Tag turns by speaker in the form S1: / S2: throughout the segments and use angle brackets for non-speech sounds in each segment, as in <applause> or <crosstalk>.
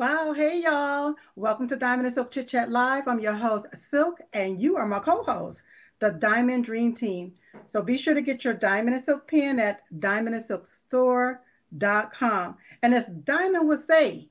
S1: Wow, hey y'all. Welcome to Diamond and Silk Chit Chat Live. I'm your host, Silk, and you are my co host, the Diamond Dream Team. So be sure to get your Diamond and Silk pin at diamondandsilkstore.com. And as Diamond would say,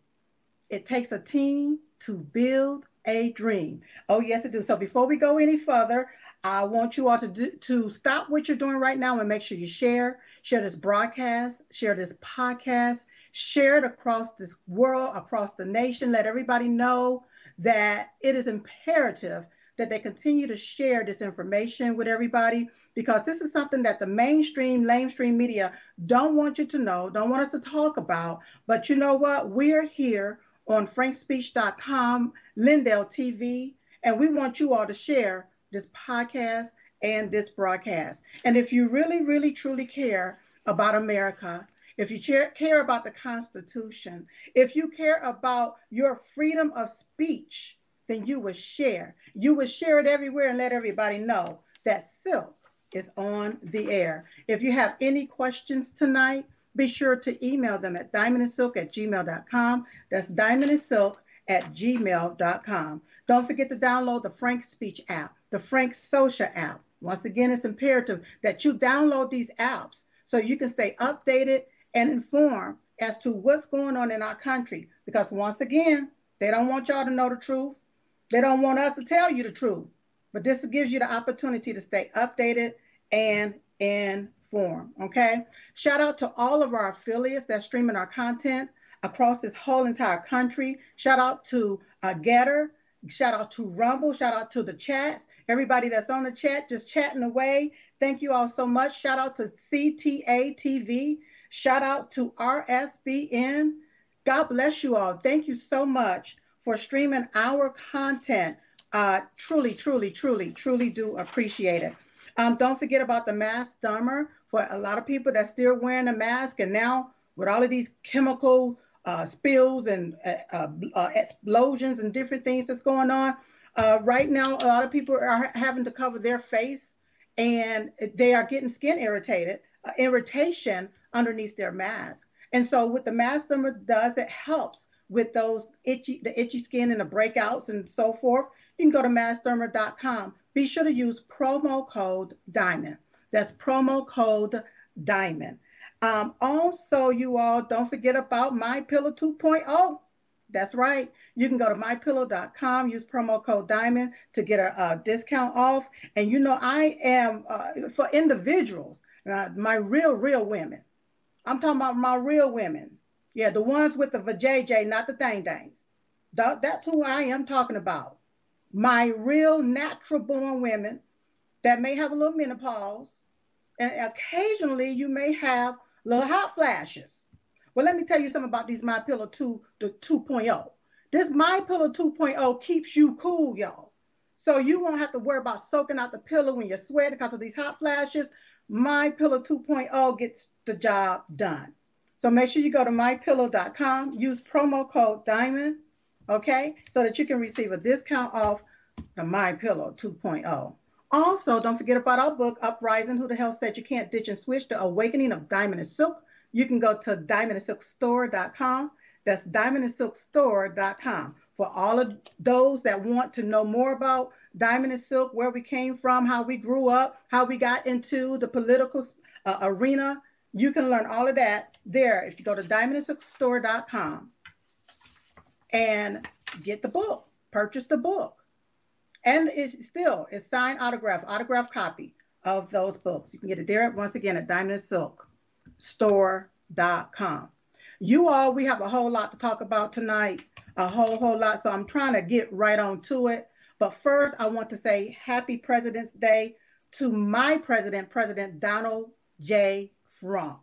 S1: it takes a team to build a dream. Oh, yes, it does. So before we go any further, I want you all to do, to stop what you're doing right now and make sure you share, share this broadcast, share this podcast, share it across this world, across the nation. Let everybody know that it is imperative that they continue to share this information with everybody because this is something that the mainstream, lamestream media don't want you to know, don't want us to talk about. But you know what? We're here on frankspeech.com, Lindell TV, and we want you all to share this podcast and this broadcast. And if you really, really, truly care about America, if you care about the Constitution, if you care about your freedom of speech, then you will share. You will share it everywhere and let everybody know that Silk is on the air. If you have any questions tonight, be sure to email them at diamondandsilk at gmail.com. That's diamondandsilk at gmail.com. Don't forget to download the Frank Speech app, the Frank Social app. Once again, it's imperative that you download these apps so you can stay updated and informed as to what's going on in our country. Because once again, they don't want y'all to know the truth. They don't want us to tell you the truth. But this gives you the opportunity to stay updated and informed. Okay. Shout out to all of our affiliates that streaming our content across this whole entire country. Shout out to uh, GETTR. Shout out to Rumble. Shout out to the chats. Everybody that's on the chat, just chatting away. Thank you all so much. Shout out to CTA TV. Shout out to RSBN. God bless you all. Thank you so much for streaming our content. Uh, truly, truly, truly, truly do appreciate it. Um, don't forget about the mask dumber for a lot of people that's still wearing a mask. And now, with all of these chemical uh, spills and uh, uh, uh explosions and different things that's going on, uh, right now, a lot of people are having to cover their face and they are getting skin irritated, uh, irritation underneath their mask. And so what the mask dumber does, it helps with those itchy, the itchy skin and the breakouts and so forth. You can go to maskdumber.com. Be sure to use promo code DIAMOND. That's promo code DIAMOND. Um, also, you all don't forget about My Pillow 2.0. That's right. You can go to mypillow.com, use promo code DIAMOND to get a, a discount off. And you know, I am uh, for individuals, uh, my real, real women. I'm talking about my real women. Yeah, the ones with the vajayjay, not the thing things. That, that's who I am talking about. My real natural born women that may have a little menopause, and occasionally you may have little hot flashes. Well, let me tell you something about these My Pillow 2, the 2.0. This My Pillow 2.0 keeps you cool, y'all. So you won't have to worry about soaking out the pillow when you're sweating because of these hot flashes. My Pillow 2.0 gets the job done. So make sure you go to mypillow.com, use promo code DIAMOND, okay, so that you can receive a discount off the My Pillow 2.0. Also, don't forget about our book, Uprising Who the Hell Said You Can't Ditch and Switch, The Awakening of Diamond and Silk. You can go to diamondandsilkstore.com. That's diamondandsilkstore.com. For all of those that want to know more about Diamond and Silk, where we came from, how we grew up, how we got into the political uh, arena, you can learn all of that there if you go to diamondandsilkstore.com and get the book, purchase the book. And it's still it's signed autograph, autograph copy of those books. You can get it there once again at diamondandsilkstore.com. You all, we have a whole lot to talk about tonight, a whole, whole lot. So I'm trying to get right on to it. But first, I want to say happy President's Day to my president, President Donald J. Trump.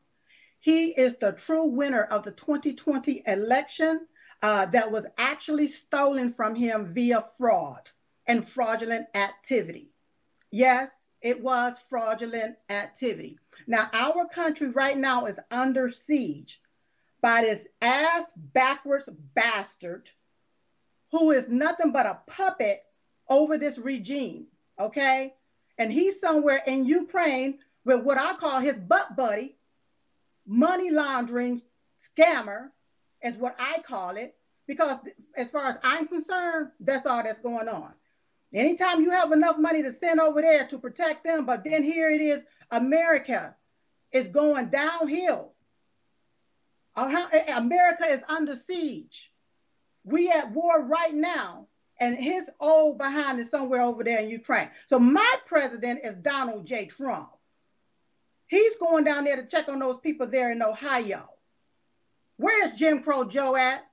S1: He is the true winner of the 2020 election uh, that was actually stolen from him via fraud and fraudulent activity. Yes, it was fraudulent activity. Now, our country right now is under siege by this ass backwards bastard who is nothing but a puppet over this regime, okay? And he's somewhere in Ukraine with what I call his butt buddy, money laundering scammer, is what I call it, because as far as I'm concerned, that's all that's going on. Anytime you have enough money to send over there to protect them, but then here it is, America is going downhill. America is under siege. We at war right now, and his old behind is somewhere over there in Ukraine. So my president is Donald J. Trump. He's going down there to check on those people there in Ohio. Where's Jim Crow Joe at?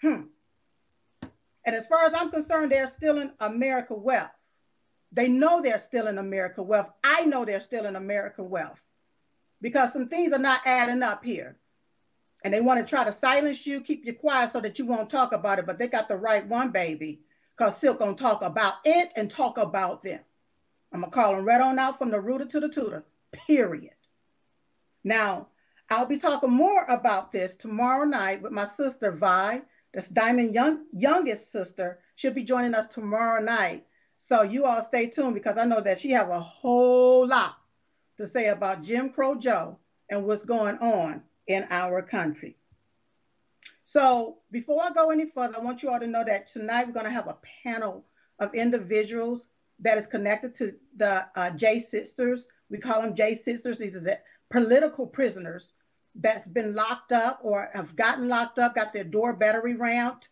S1: Hmm. And as far as I'm concerned, they're still in America wealth. They know they're still in America wealth. I know they're still in America wealth because some things are not adding up here. And they want to try to silence you, keep you quiet so that you won't talk about it. But they got the right one, baby, because Silk gonna talk about it and talk about them. I'm gonna call them right on out from the rooter to the tutor, period. Now, I'll be talking more about this tomorrow night with my sister Vi. That's Diamond Young, youngest sister. She'll be joining us tomorrow night. So you all stay tuned because I know that she have a whole lot to say about Jim Crow Joe and what's going on in our country. So before I go any further, I want you all to know that tonight we're going to have a panel of individuals that is connected to the uh, J Sixers. We call them J Sixers. These are the political prisoners that's been locked up or have gotten locked up, got their door battery ramped.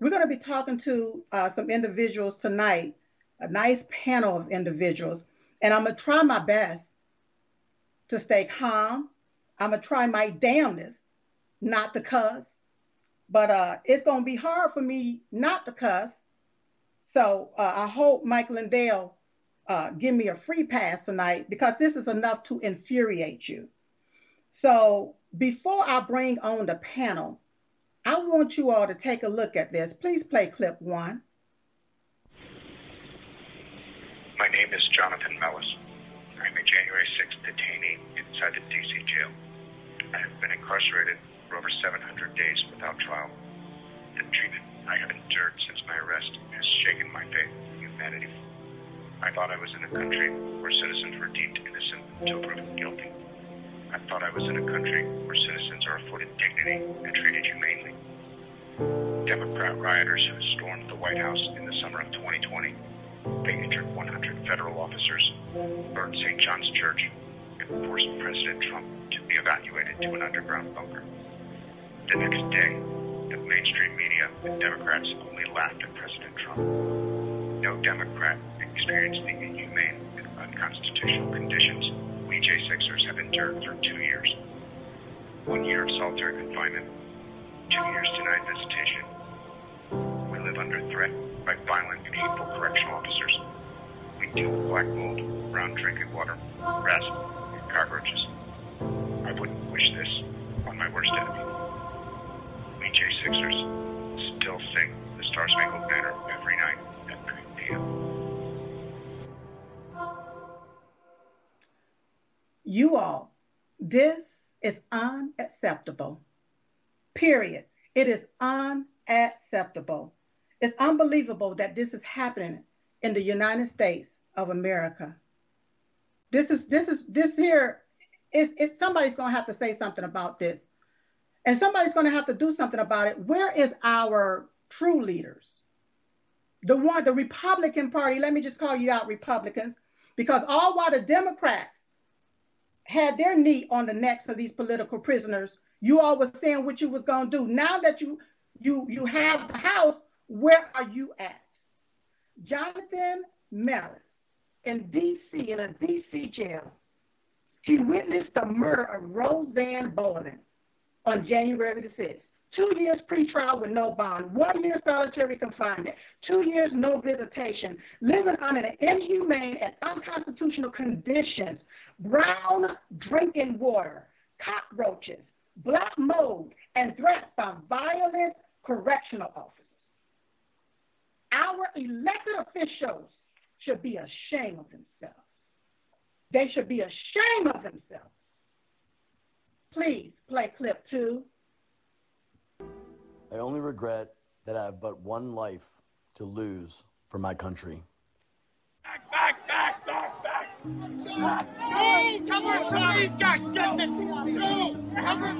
S1: We're going to be talking to uh, some individuals tonight, a nice panel of individuals, and I'm going to try my best to stay calm. I'm going to try my damnness not to cuss, but uh, it's going to be hard for me not to cuss. So uh, I hope Mike Lindell uh, give me a free pass tonight because this is enough to infuriate you. So before I bring on the panel, I want you all to take a look at this. Please play clip one.
S2: My name is Jonathan Mellis. I'm a January 6th detainee inside the DC jail. I have been incarcerated for over 700 days without trial. The treatment I have endured since my arrest has shaken my faith in humanity. I thought I was in a country where citizens were deemed innocent until proven guilty. I thought I was in a country where citizens are afforded dignity and treated humanely. Democrat rioters who stormed the White House in the summer of 2020. They injured 100 federal officers, burned St. John's Church, and forced President Trump to be evacuated to an underground bunker. The next day, the mainstream media and Democrats only laughed at President Trump. No Democrat experienced the inhumane and unconstitutional conditions we J6ers have endured for two years. One year of solitary confinement, two years denied visitation. We live under threat by violent and hateful correctional officers. We deal with black mold, brown drinking water, rats, and cockroaches. I wouldn't wish this on my worst enemy. We J6ers still sing the Star Spangled Banner every night at 9 p.m.
S1: You all, this is unacceptable. Period. It is unacceptable. It's unbelievable that this is happening in the United States of America. This is this is this here is it's somebody's gonna have to say something about this. And somebody's gonna have to do something about it. Where is our true leaders? The one, the Republican Party, let me just call you out, Republicans, because all while the Democrats had their knee on the necks of these political prisoners. You all was saying what you was gonna do. Now that you you you have the house, where are you at? Jonathan Mellis in DC, in a DC jail, he witnessed the murder of Rosanne Boyland on January the 6th two years pretrial with no bond, one year solitary confinement, two years no visitation, living under inhumane and unconstitutional conditions, brown drinking water, cockroaches, black mold, and threats by violent correctional officers. Our elected officials should be ashamed of themselves. They should be ashamed of themselves. Please play clip two.
S3: I only regret that I have but one life to lose for my country.
S4: Back, back, back, back, back! No! Cover for these guys! Get them! No! Cover!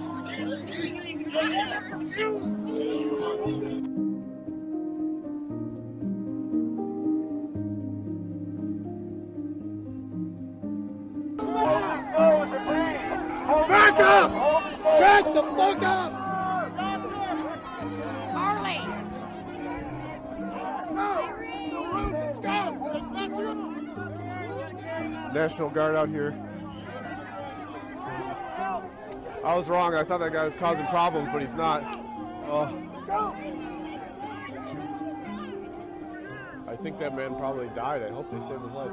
S5: Back the fuck up!
S6: Harley!
S7: National Guard out here. I was wrong. I thought that guy was causing problems, but he's not. Oh. I think that man probably died. I hope they saved his life.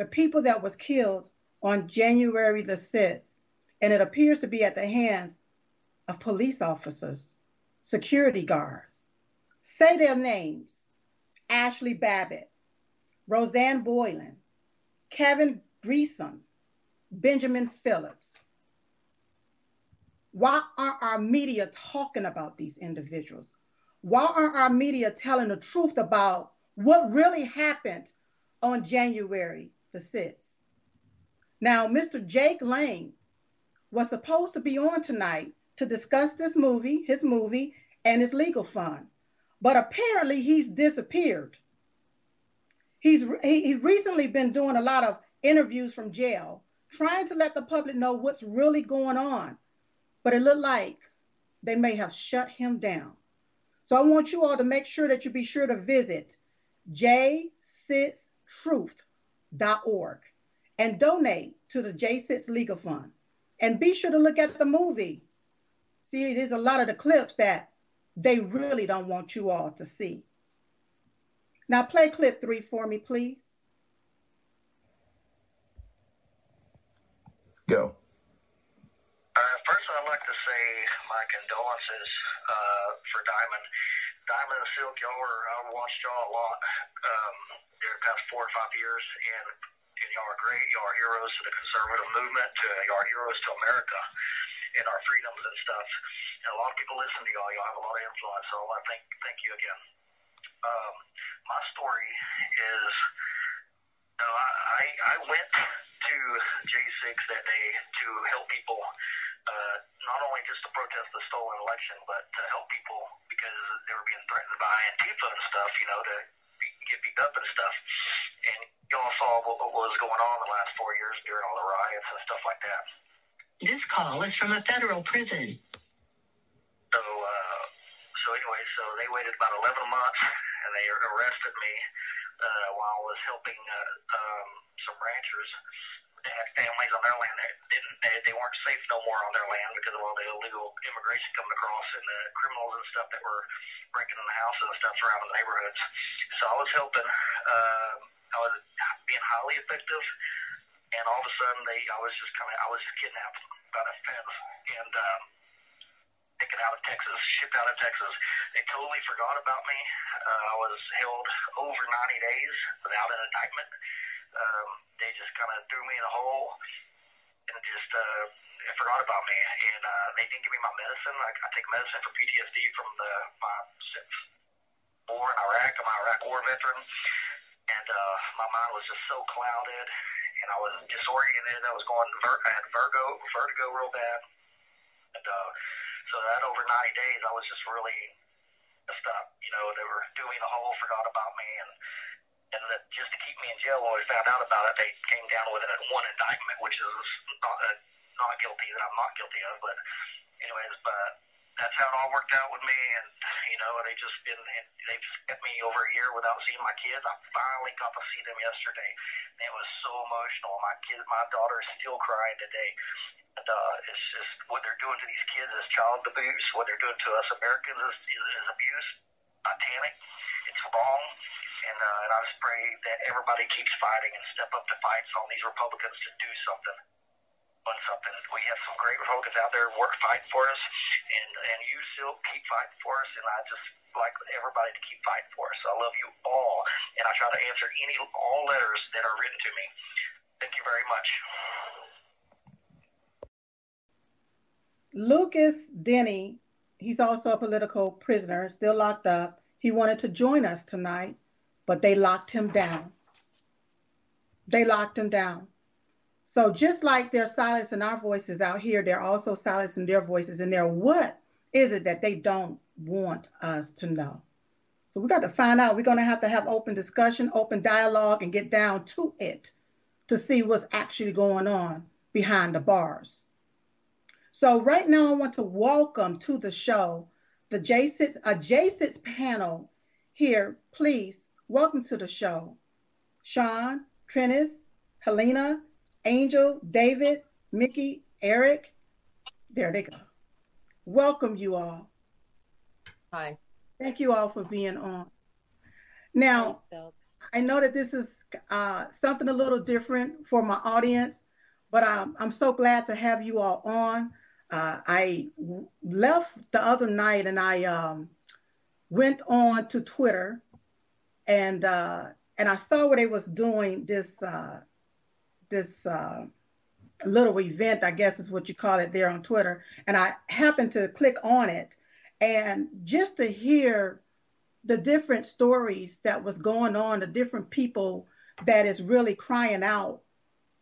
S1: The people that was killed on January the 6th, and it appears to be at the hands of police officers, security guards. Say their names Ashley Babbitt, Rosanne Boyland, Kevin Greeson, Benjamin Phillips. Why aren't our media talking about these individuals? Why aren't our media telling the truth about what really happened on January the 6th? Now, Mr. Jake Lang was supposed to be on tonight to discuss this movie, his movie, and his legal fund. But apparently he's disappeared. He's he, he recently been doing a lot of interviews from jail, trying to let the public know what's really going on. But it looked like they may have shut him down. So I want you all to make sure that you be sure to visit jsitstruth.org and donate to the J6 Legal Fund. And be sure to look at the movie. See, there's a lot of the clips that they really don't want you all to see. Now, play clip three for me, please.
S8: Go.
S9: Uh, first, I'd like to say my condolences uh, for Diamond. Diamond and Silk, y'all were, I've watched y'all a lot um, during the past four or five years, and, and y'all are great. Y'all are heroes to the conservative movement, to, y'all are heroes to America and our freedoms and stuff. And a lot of people listen to y'all. Y'all have a lot of influence, so I want to thank, thank you again. Um, my story is no, I, I I went to J6 that day to help people, uh, not only just to protest the stolen election, but to help people because they were being threatened by Antifa and stuff, you know, to be, get beat up and stuff. And y'all saw what, what was going on the last four years during all the riots and stuff like that.
S10: This call is from a federal prison.
S9: So, uh, so anyway, so they waited about 11 months <laughs> and they arrested me uh, while I was helping uh, um, some ranchers. They had families on their land that didn't, they, they weren't safe no more on their land because of all the illegal immigration coming across and the criminals and stuff that were breaking in the houses and stuff around the neighborhoods. So I was helping. Uh, I was being highly effective and all of a sudden they I was just coming I was just kidnapped by the feds and um taken out of Texas, shipped out of Texas. They totally forgot about me. Uh, I was held over 90 days without an indictment. Um, they just kind of threw me in a hole and just uh, forgot about me. And uh, they didn't give me my medicine. I, I take medicine for PTSD from the my war in Iraq. I'm an Iraq War veteran, and uh, my mind was just so clouded, and I was disoriented. I was going. Ver- I had vertigo, vertigo real bad, and uh, so that over 90 days, I was just really messed up. You know, they were doing the whole forgot about me, and and that just to keep me in jail when we found out about it, they came down with it at one indictment, which is not uh, not guilty that I'm not guilty of. But anyways, but that's how it all worked out with me, and you know, they just been they just kept me over a year without seeing my kids. I finally got to see them yesterday, and it was so emotional. My kid, my daughter is still crying today. And, uh, it's just what they're doing to these kids is child abuse. What they're doing to us Americans is, is, abuse, satanic. It's wrong. And, uh, and I just pray that everybody keeps fighting and step up to fights on these Republicans to do something. On something. We have some great Republicans out there work fighting for us, and and you still keep fighting for us. And I just like everybody to keep fighting for us. I love you all, and I try to answer any all letters that are written to me. Thank you very much.
S1: Lucas Denney, he's also a political prisoner, still locked up. He wanted to join us tonight, but they locked him down. They locked him down. So just like they're silencing our voices out here, they're also silencing their voices in there. What is it that they don't want us to know? So we got to find out. We're going to have to have open discussion, open dialogue, and get down to it to see what's actually going on behind the bars. So right now, I want to welcome to the show the J6, a J6 panel here. Please welcome to the show, Sean, Treniss, Helena, Angel, David, Mickey, Eric. There they go. Welcome you all.
S6: Hi.
S1: Thank you all for being on. Now, I know that this is uh, something a little different for my audience, but I'm, I'm so glad to have you all on uh, I left the other night and I um, went on to Twitter and uh, and I saw where they was doing this uh, this uh, little event, I guess is what you call it there on Twitter, and I happened to click on it, and just to hear the different stories that was going on, the different people that is really crying out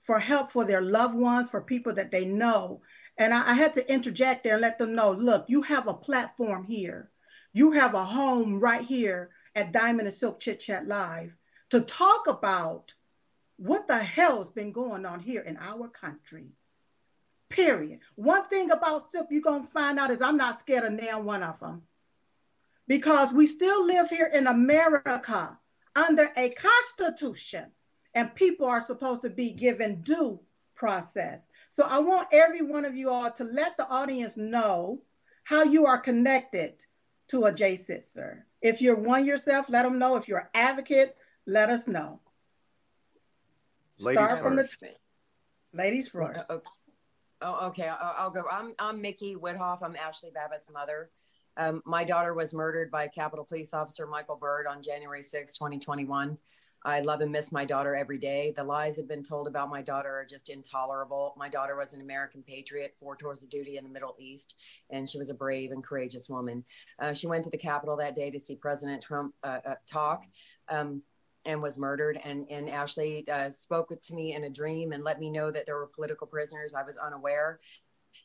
S1: for help for their loved ones, for people that they know, and I, I had to interject there and let them know look, you have a platform here. You have a home right here at Diamond and Silk Chit Chat Live to talk about what the hell's been going on here in our country. Period. One thing about Silk you're going to find out is I'm not scared of nail one of them. Because we still live here in America under a constitution, and people are supposed to be given due process. So I want every one of you all to let the audience know how you are connected to a JSIT, sir. If you're one yourself, let them know. If you're an advocate, let us know.
S8: Ladies
S1: Start from
S8: first.
S1: the ladies first.
S6: Oh, oh, okay. I'll, I'll go. I'm I'm Mickey Witthoeft. I'm Ashley Babbitt's mother. Um, my daughter was murdered by Capitol Police Officer Michael Byrd on January 6, 2021. I love and miss my daughter every day. The lies that have been told about my daughter are just intolerable. My daughter was an American patriot, four tours of duty in the Middle East, and she was a brave and courageous woman. Uh, she went to the Capitol that day to see President Trump uh, uh, talk. Um, and was murdered. And, and Ashley uh, spoke to me in a dream and let me know that there were political prisoners. I was unaware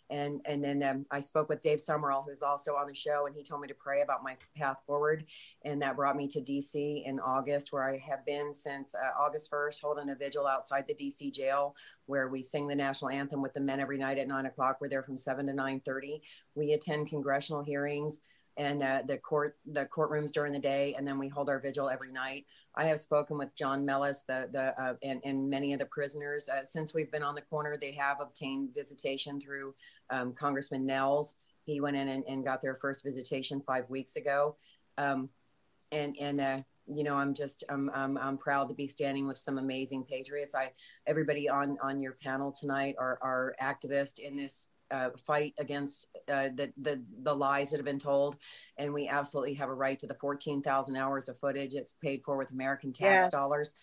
S6: and and then um, I spoke with Dave Sumrall, who's also on the show, and he told me to pray about my path forward, and that brought me to DC in August, where I have been since uh, August 1st, holding a vigil outside the DC jail, where we sing the national anthem with the men every night at nine o'clock. We're there from seven to nine thirty. We attend congressional hearings and uh, the court the courtrooms during the day, and then we hold our vigil every night. I have spoken with John Mellis, the the uh, and, and many of the prisoners uh, since we've been on the corner. They have obtained visitation through um, Congressman Nehls. He went in and, and, got their first visitation five weeks ago, um, and and uh, you know I'm just I'm, I'm I'm proud to be standing with some amazing patriots. I everybody on on your panel tonight are are activists in this uh, fight against uh, the, the the lies that have been told, and we absolutely have a right to the fourteen thousand hours of footage. It's paid for with American tax
S1: Yes.
S6: dollars.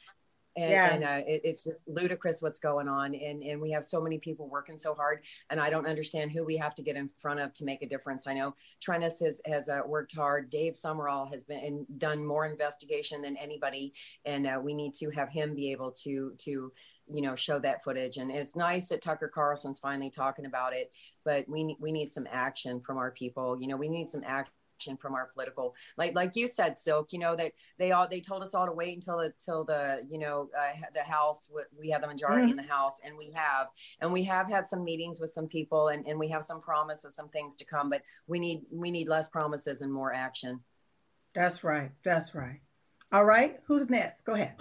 S6: And,
S1: Yes.
S6: and uh, it, it's just ludicrous what's going on, and and we have so many people working so hard, and I don't understand who we have to get in front of to make a difference. I know Treniss has has uh, worked hard. Dave Sumrall has been and done more investigation than anybody, and uh, we need to have him be able to to you know show that footage. And it's nice that Tucker Carlson's finally talking about it, but we need we need some action from our people. You know, we need some action from our political like like you said silk you know that they all they told us all to wait until the till the you know uh, the house we have the majority in the house and we have and we have had some meetings with some people and, and we have some promises some things to come but we need we need less promises and more action
S1: That's right. That's right. All right. Who's next? Go ahead.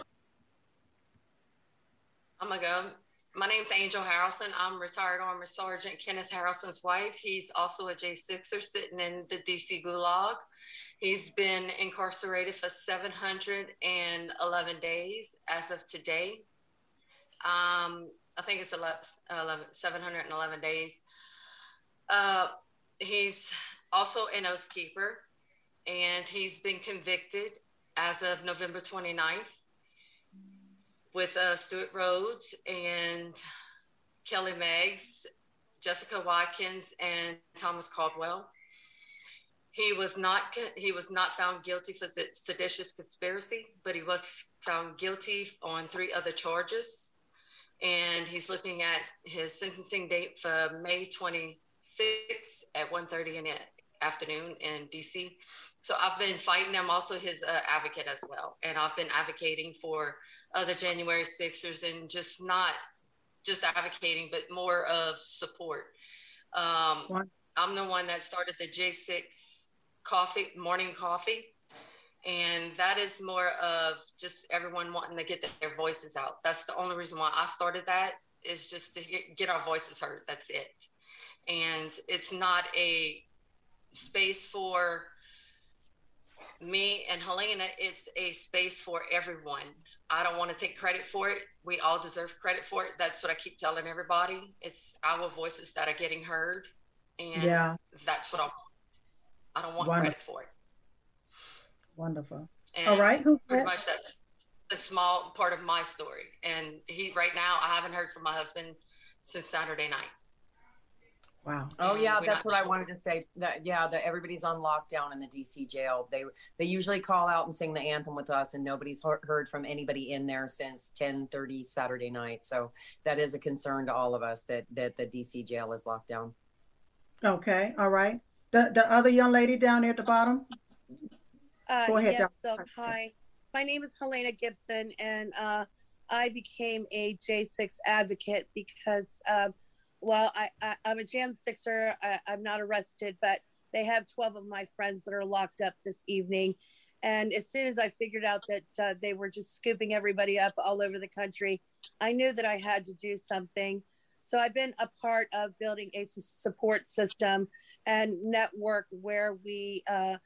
S11: I'm gonna go. My name's Angel Harrelson. I'm retired Army Sergeant Kenneth Harrelson's wife. He's also a J6er sitting in the DC Gulag. He's been incarcerated for 711 days as of today. Um, I think it's 11, 11, 711 days. Uh, he's also an oath keeper, and he's been convicted as of November 29th with uh, Stewart Rhodes and Kelly Meggs, Jessica Watkins, and Thomas Caldwell. He was not he was not found guilty for seditious conspiracy, but he was found guilty on three other charges. And he's looking at his sentencing date for May 26 at 1:30 in the afternoon in DC. So I've been fighting. I'm also his uh, advocate as well, and I've been advocating for other January Sixers and just not just advocating, but more of support. Um, I'm the one that started the J6 coffee, morning coffee. And that is more of just everyone wanting to get their voices out. That's the only reason why I started that is just to get our voices heard. That's it. And it's not a space for me and Helena, it's a space for everyone. I don't want to take credit for it. We all deserve credit for it. That's what I keep telling everybody. It's our voices that are getting heard. And
S1: Yeah.
S11: that's what I want. I don't want
S1: Wonderful.
S11: credit for it.
S1: Wonderful.
S11: And
S1: All right. Who's
S11: pretty
S1: next?
S11: much that's a small part of my story. And he right now I haven't heard from my husband since Saturday night.
S1: Wow.
S6: Oh yeah,
S11: we're
S6: that's
S11: not
S6: what I wanted to say. That yeah, that everybody's on lockdown in the DC jail. They they usually call out and sing the anthem with us, and nobody's heard heard from anybody in there since 10:30 Saturday night. So that is a concern to all of us that that the DC jail is locked down.
S1: Okay. All right. The the other young lady down there at the bottom.
S12: Uh,
S1: Go ahead,
S12: Yes, so, hi. My name is Helena Gibson, and uh, I became a J6 advocate because, um, well, I, I, I'm a jam Sixer. I, I'm not arrested, but they have 12 of my friends that are locked up this evening. And as soon as I figured out that uh, they were just scooping everybody up all over the country, I knew that I had to do something. So I've been a part of building a support system and network where we uh,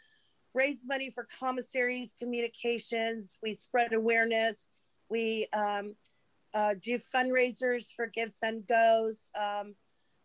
S12: raise money for commissaries, communications. We spread awareness. We um, uh, do fundraisers for GiveSendGos. Um,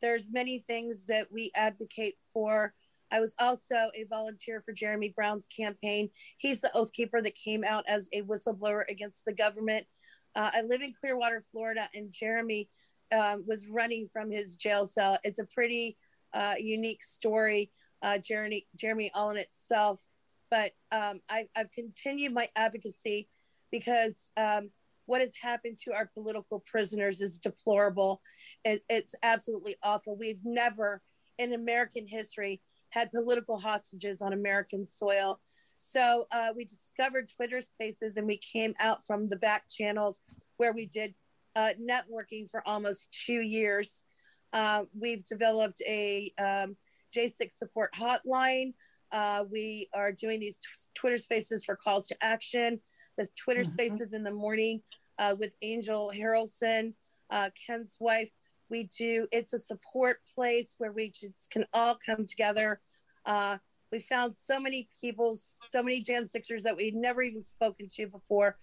S12: there's many things that we advocate for. I was also a volunteer for Jeremy Brown's campaign. He's the oath keeper that came out as a whistleblower against the government. Uh, I live in Clearwater, Florida, and Jeremy um, was running from his jail cell. It's a pretty uh, unique story, uh, Jeremy, Jeremy all in itself. But um, I, I've continued my advocacy because um, what has happened to our political prisoners is deplorable. It, it's absolutely awful. We've never in American history had political hostages on American soil. So uh, we discovered Twitter spaces and we came out from the back channels where we did uh, networking for almost two years. Uh, we've developed a um, J6 support hotline. Uh, we are doing these t- Twitter spaces for calls to action. There's Twitter
S1: Mhm.
S12: spaces in the morning uh, with Angel Harrelson, uh, Ken's wife. We do, it's a support place where we just can all come together. Uh, we found so many people, so many Jan Sixers that we'd never even spoken to before.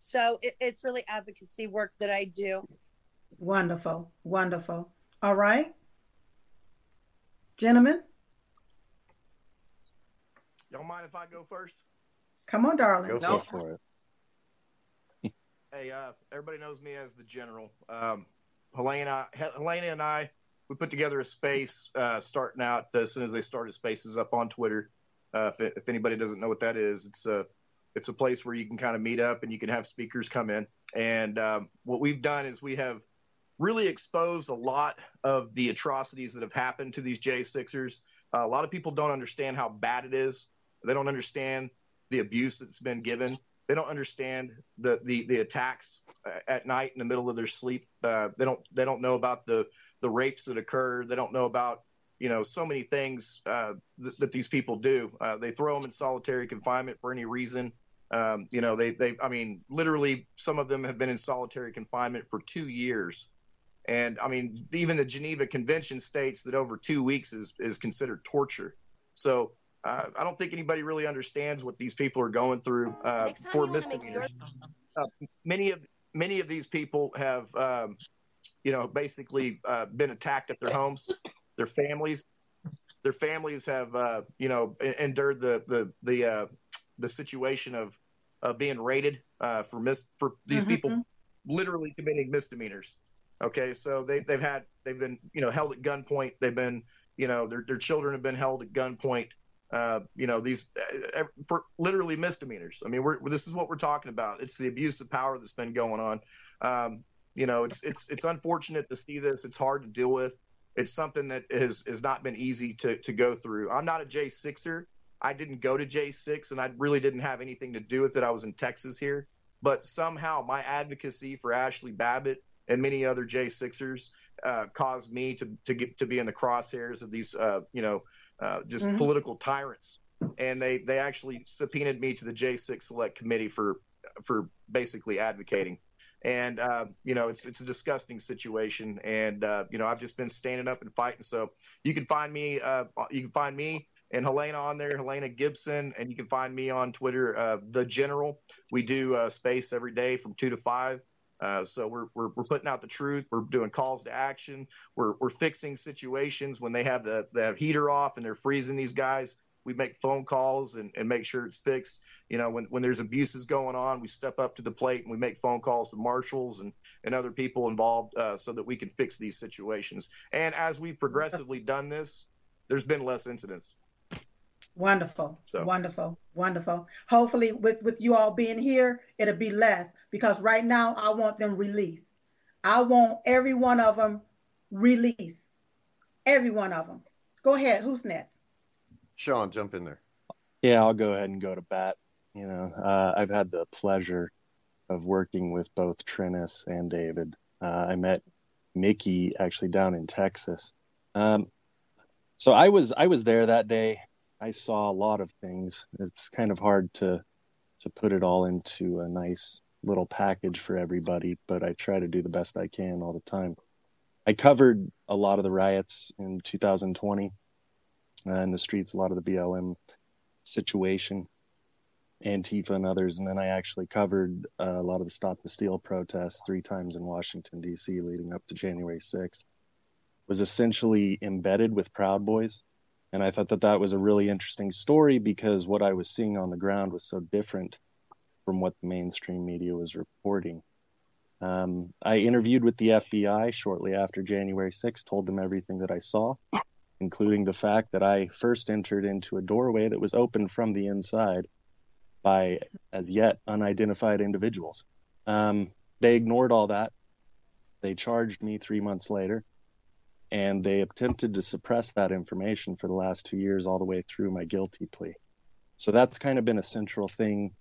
S12: So it, it's really advocacy work that I do.
S1: Wonderful. Wonderful. All right. Gentlemen,
S13: Y'all mind if I go first?
S1: come on, darling.
S3: Go for it.
S13: Hey, uh, everybody knows me as the General. Um, Helena, Helena and I, we put together a space uh, starting out as soon as they started spaces up on Twitter. Uh, if, if anybody doesn't know what that is, it's a it's a place where you can kind of meet up and you can have speakers come in. And um, what we've done is we have really exposed a lot of the atrocities that have happened to these J6ers. Uh, a lot of people don't understand how bad it is. They don't understand the abuse that's been given. They don't understand the the, the attacks uh, at night in the middle of their sleep. Uh, they don't they don't know about the the rapes that occur. They don't know about you know so many things uh, th- that these people do. Uh, they throw them in solitary confinement for any reason. Um, you know they they I mean literally some of them have been in solitary confinement for two years. And I mean, even the Geneva Convention states that over two weeks is, is considered torture. So uh, I don't think anybody really understands what these people are going through uh, for misdemeanors. Uh, many of many of these people have, um, you know, basically uh, been attacked at their homes, their families. Their families have, uh, you know, endured the the the uh, the situation of uh, being raided uh, for mis for these
S1: Mm-hmm.
S13: people literally committing misdemeanors. Okay, so they they've had they've been you know held at gunpoint. They've been you know their their children have been held at gunpoint. Uh, you know these uh, for literally misdemeanors. I mean, we're this is what we're talking about. It's the abuse of power that's been going on. Um, you know, it's it's it's unfortunate to see this. It's hard to deal with. It's something that has has not been easy to to go through. I'm not a J sixer. I didn't go to J six, and I really didn't have anything to do with it. I was in Texas here, but somehow my advocacy for Ashley Babbitt and many other J Sixers uh, caused me to to get to be in the crosshairs of these uh, you know uh, just
S1: Mhm.
S13: political tyrants, and they they actually subpoenaed me to the J Six Select Committee for for basically advocating. And uh, you know it's it's a disgusting situation, and uh, you know I've just been standing up and fighting. So you can find me, uh, you can find me and Helena on there, Helena Gibson, and you can find me on Twitter, uh, the General. We do uh, space every day from two to five. Uh, so we're, we're we're putting out the truth. We're doing calls to action. We're we're fixing situations when they have the the heater off and they're freezing these guys. We make phone calls and, and make sure it's fixed. You know, when, when there's abuses going on, we step up to the plate and we make phone calls to marshals and, and other people involved uh, so that we can fix these situations. And as we've progressively done this, there's been less incidents.
S1: Wonderful.
S13: So-
S1: Wonderful. Wonderful. Hopefully with, with you all being here, it'll be less because right now I want them released. I want every one of them released. Every one of them. Go ahead. Who's next?
S8: Sean, jump in there.
S14: Yeah, I'll go ahead and go to bat. You know, uh, I've had the pleasure of working with both Treniss and David. Uh, I met Mickey actually down in Texas. Um, so I was I was there that day. I saw a lot of things. It's kind of hard to to put it all into a nice little package for everybody, but I try to do the best I can all the time. I covered a lot of the riots in 2020 uh, in the streets, a lot of the BLM situation, Antifa and others, and then I actually covered uh, a lot of the Stop the Steal protests three times in Washington D.C. leading up to January 6th. Was essentially embedded with Proud Boys, and I thought that that was a really interesting story because what I was seeing on the ground was so different from what the mainstream media was reporting. Um, I interviewed with the FBI shortly after January 6th, told them everything that I saw, including the fact that I first entered into a doorway that was opened from the inside by as yet unidentified individuals. Um, they ignored all that. They charged me three months later, and they attempted to suppress that information for the last two years, all the way through my guilty plea. So that's kind of been a central thing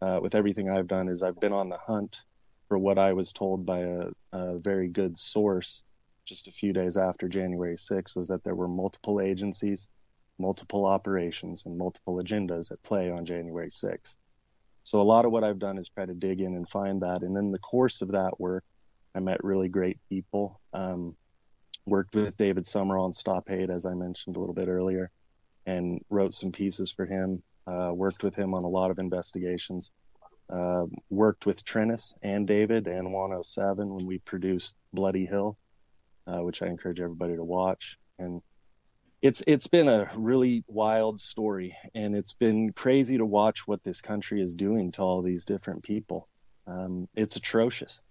S14: uh, with everything I've done. Is I've been on the hunt for what I was told by a, a very good source just a few days after January 6th was that there were multiple agencies, multiple operations, and multiple agendas at play on January 6th. So a lot of what I've done is try to dig in and find that. And in the course of that work, I met really great people. Um, worked with David Sumrall on Stop Hate, as I mentioned a little bit earlier, and wrote some pieces for him. Uh, worked with him on a lot of investigations. Uh, worked with Treniss and David and 107 when we produced Bloody Hill, uh, which I encourage everybody to watch. And it's it's been a really wild story, and it's been crazy to watch what this country is doing to all these different people. Um, it's atrocious.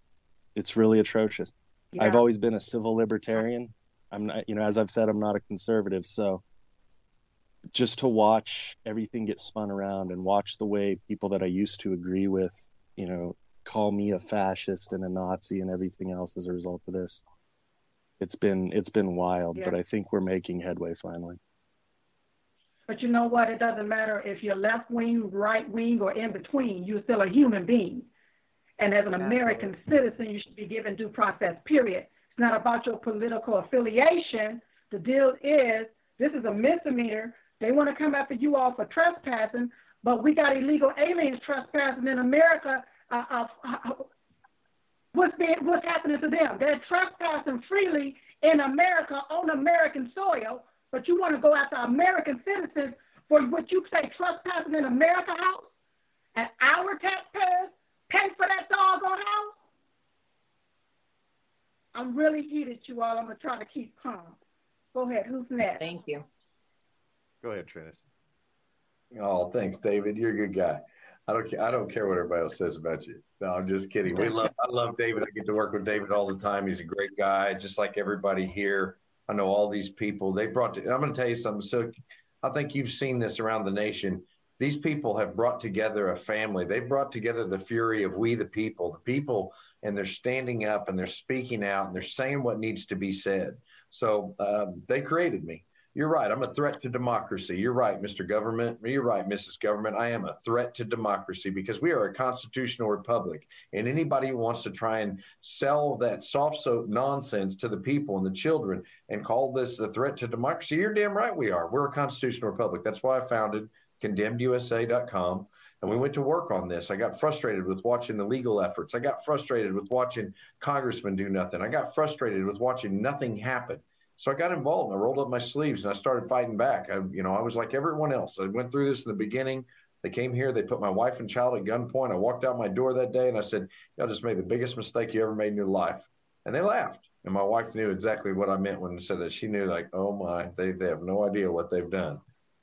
S14: It's really atrocious.
S1: Yeah.
S14: I've always been a civil libertarian. I'm not, you know, as I've said, I'm not a conservative. So just to watch everything get spun around and watch the way people that I used to agree with, you know, call me a fascist and a Nazi and everything else as a result of this. It's been it's been wild,
S1: Yeah.
S14: but I think we're making headway finally.
S1: But you know what? It doesn't matter if you're left wing, right wing, or in between. You're still a human being. And as an American citizen, you should be given due process, period. It's not about your political affiliation. The deal is this is a misdemeanor. They want to come after you all for trespassing, but we got illegal aliens trespassing in America. Uh, uh, uh, what's, being, what's happening to them? They're trespassing freely in America on American soil, but you want to go after American citizens for what you say trespassing in America house? And our taxpayers pay for that doggone house? I'm really heated, you all. I'm going to try to keep calm. Go ahead. Who's next?
S6: Thank you.
S8: Go ahead, Treniss.
S15: Oh, thanks, David. You're a good guy. I don't care. I don't care what everybody else says about you. No, I'm just kidding. We love. I love David. I get to work with David all the time. He's a great guy, just like everybody here. I know all these people. They brought. To, I'm going to tell you something. So, I think you've seen this around the nation. These people have brought together a family. They've brought together the fury of we the people, the people, and they're standing up and they're speaking out and they're saying what needs to be said. So um, they created me. You're right. I'm a threat to democracy. You're right, Mr. Government. You're right, Mrs. Government. I am a threat to democracy because we are a constitutional republic. And anybody who wants to try and sell that soft soap nonsense to the people and the children and call this a threat to democracy, you're damn right we are. We're a constitutional republic. That's why I founded condemnedusa.com. And we went to work on this. I got frustrated with watching the legal efforts. I got frustrated with watching congressmen do nothing. I got frustrated with watching nothing happen. So I got involved and I rolled up my sleeves and I started fighting back. I, you know, I was like everyone else. I went through this in the beginning. They came here, they put my wife and child at gunpoint. I walked out my door that day and I said, Y'all just made the biggest mistake you ever made in your life. And they laughed. And my wife knew exactly what I meant when I said that. She knew, like, oh my, they, they have no idea what they've done.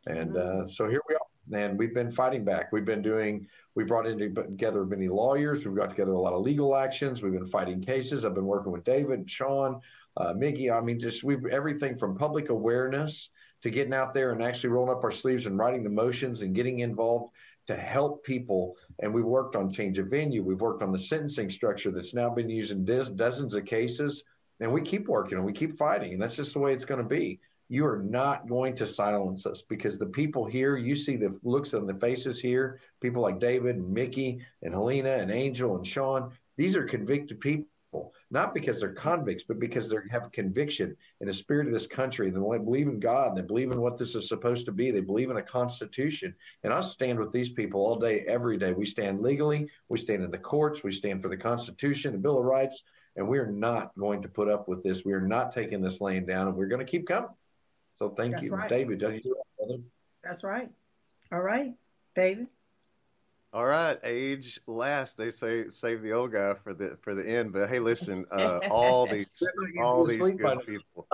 S15: And uh, so here we are. And we've been fighting back. We've been doing, we brought in together many lawyers. We've got together a lot of legal actions. We've been fighting cases. I've been working with David and Sean, uh, Mickey. I mean, just we've everything from public awareness to getting out there and actually rolling up our sleeves and writing the motions and getting involved to help people. And we've worked on change of venue. We've worked on the sentencing structure that's now been used in do- dozens of cases. And we keep working and we keep fighting. And that's just the way it's going to be you are not going to silence us because the people here, you see the looks on the faces here, people like David and Mickey and Helena and Angel and Sean, these are convicted people, not because they're convicts, but because they have conviction in the spirit of this country. They believe in God and they believe in what this is supposed to be. They believe in a constitution. And I stand with these people all day, every day. We stand legally, we stand in the courts, we stand for the Constitution, the Bill of Rights, and we're not going to put up with this. We are not taking this laying down, and we're going to keep coming. So thank
S1: That's
S15: you,
S1: right.
S15: David. Don't you, brother?
S1: That's right. All right, David.
S8: All right, age last. They say save the old guy for the for the end. But hey, listen, uh, <laughs> all these all these good people.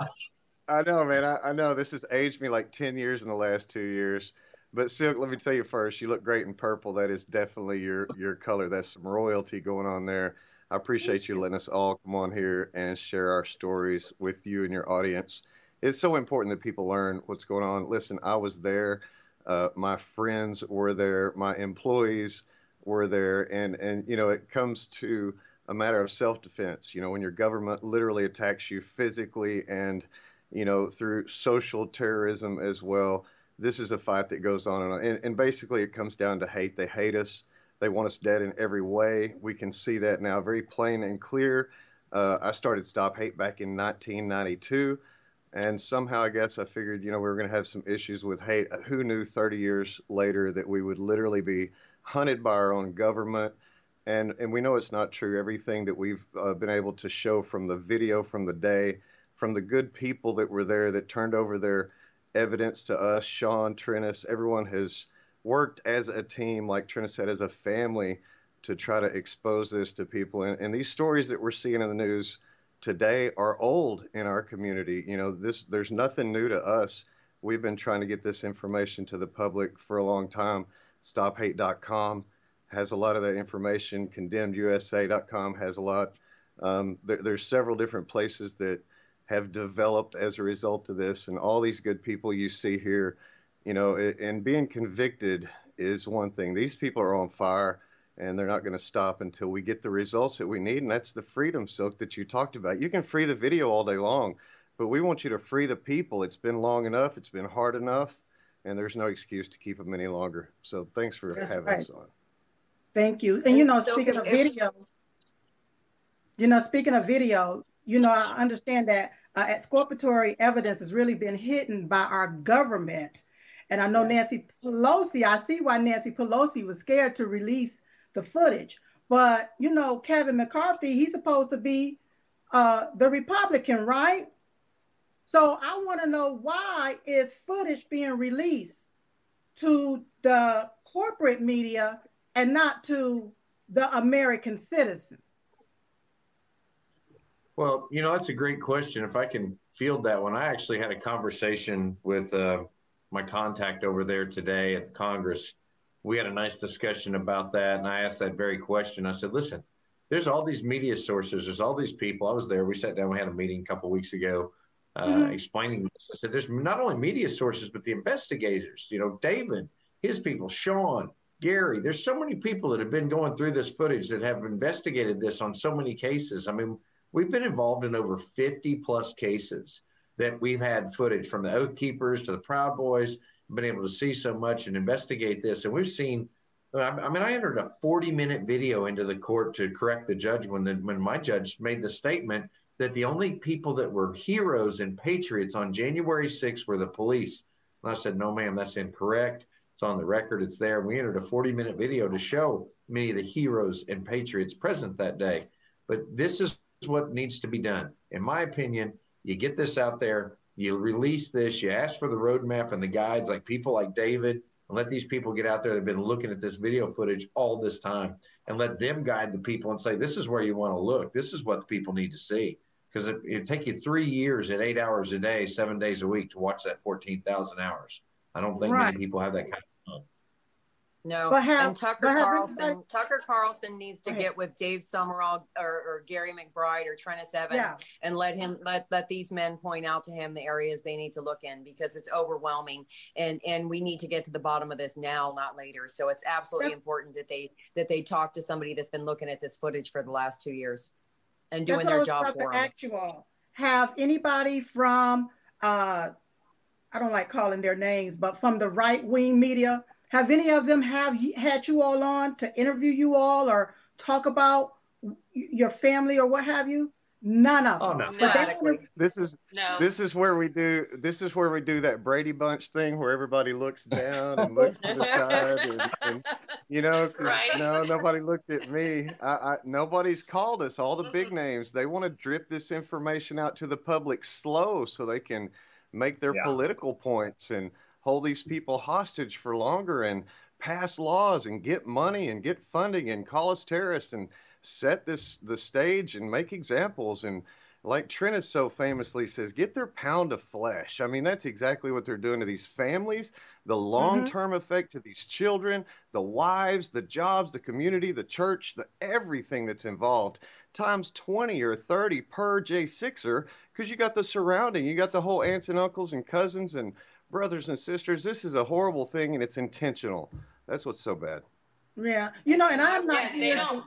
S8: I know, man. I, I know this has aged me like ten years in the last two years. But Silk, let me tell you first, you look great in purple. That is definitely your your color. That's some royalty going on there. I appreciate you letting us all come on here and share our stories with you and your audience. It's so important that people learn what's going on. Listen, I was there. Uh, my friends were there. My employees were there. And, and, you know, it comes to a matter of self defense. You know, when your government literally attacks you physically and, you know, through social terrorism as well, this is a fight that goes on and on. And, and basically, it comes down to hate. They hate us. They want us dead in every way. We can see that now very plain and clear. Uh, I started Stop Hate back in 1992. And somehow, I guess I figured, you know, we were going to have some issues with hate. Who knew 30 years later that we would literally be hunted by our own government? And and we know it's not true. Everything that we've uh, been able to show from the video from the day, from the good people that were there that turned over their evidence to us, Sean, Treniss, everyone has worked as a team, like Treniss said, as a family to try to expose this to people. And, and these stories that we're seeing in the news today are old in our community. You know, this there's nothing new to us. we've been trying to get this information to the public for a long time. StopHate.com has a lot of that information. CondemnedUSA.com has a lot. Um, there, there's several different places that have developed as a result of this, and all these good people you see here, you know, and being convicted is one thing. These people are on fire, and they're not going to stop until we get the results that we need, and that's the freedom, Silk, that you talked about. You can free the video all day long, but we want you to free the people. It's been long enough. It's been hard enough, and there's no excuse to keep them any longer. So thanks for
S1: That's
S8: having
S1: right.
S8: us on.
S1: Thank you. And you know,
S6: So
S1: speaking
S6: can
S1: of
S6: every-
S1: video, you know, speaking of video, you know, I understand that uh, exculpatory evidence has really been hidden by our government. And I know Nancy Pelosi, I see why Nancy Pelosi was scared to release the footage. But, you know, Kevin McCarthy, he's supposed to be uh, the Republican, right? So I want to know why is footage being released to the corporate media and not to the American citizens?
S15: Well, you know, that's a great question. If I can field that one, I actually had a conversation with uh, my contact over there today at the Congress. We had a nice discussion about that, and I asked that very question. I said, "Listen, there's all these media sources. There's all these people. I was there. We sat down. We had a meeting a couple weeks ago, uh,
S16: Mhm.
S15: explaining this. I said, "There's not only media sources, but the investigators. You know, David, his people, Sean, Gary. There's so many people that have been going through this footage that have investigated this on so many cases. I mean, we've been involved in over 50 plus cases that we've had footage from the Oath Keepers to the Proud Boys, been able to see so much and investigate this. And we've seen, I mean, I entered a 40 minute video into the court to correct the judge when, the, when my judge made the statement that the only people that were heroes and patriots on January 6th were the police. And I said, no, ma'am, that's incorrect. It's on the record. It's there. We entered a 40 minute video to show many of the heroes and patriots present that day. But this is what needs to be done. In my opinion, you get this out there, you release this, you ask for the roadmap and the guides, like people like David, and let these people get out there that have been looking at this video footage all this time and let them guide the people and say, this is where you want to look. This is what the people need to see. Because it, it'd take you three years at eight hours a day, seven days a week to watch that 14,000 hours. I don't think
S1: Right.
S15: many people have that kind of.
S6: No,
S1: have-
S6: and Tucker Carlson. Tucker Carlson needs to get with Dave Sumrall or, or Gary McBride or Treniss Evans
S1: Yeah.
S6: and let him let let these men point out to him the areas they need to look in because it's overwhelming and and we need to get to the bottom of this now, not later. So it's absolutely
S1: That's-
S6: important that they that they talk to somebody that's been looking at this footage for the last two years and doing their job for
S1: to
S6: them.
S1: ask you all. Have anybody from, uh, I don't like calling their names, but from the right wing media, have any of them have had you all on to interview you all or talk about your family or what have you? None of oh, them.
S15: Oh, no.
S1: But they wanna-
S8: This is
S11: No.
S8: this is where we do this is where we do that Brady Bunch thing where everybody looks down and looks to the <laughs> side and, and you know
S11: Right.
S8: no nobody looked at me I, I nobody's called us all the big names they want to drip this information out to the public slow so they can make their
S16: Yeah.
S8: political points and hold these people hostage for longer and pass laws and get money and get funding and call us terrorists and set this the stage and make examples. And like Trina so famously says, get their pound of flesh. I mean, that's exactly what they're doing to these families, the mm-hmm. long term effect to these children, the wives, the jobs, the community, the church, the everything that's involved, times 20 or 30 per J6er, because you got the surrounding, you got the whole aunts and uncles and cousins and brothers and sisters. This is a horrible thing and it's intentional. That's what's so bad.
S1: Yeah, you know, and I'm not
S11: Yeah, they don't.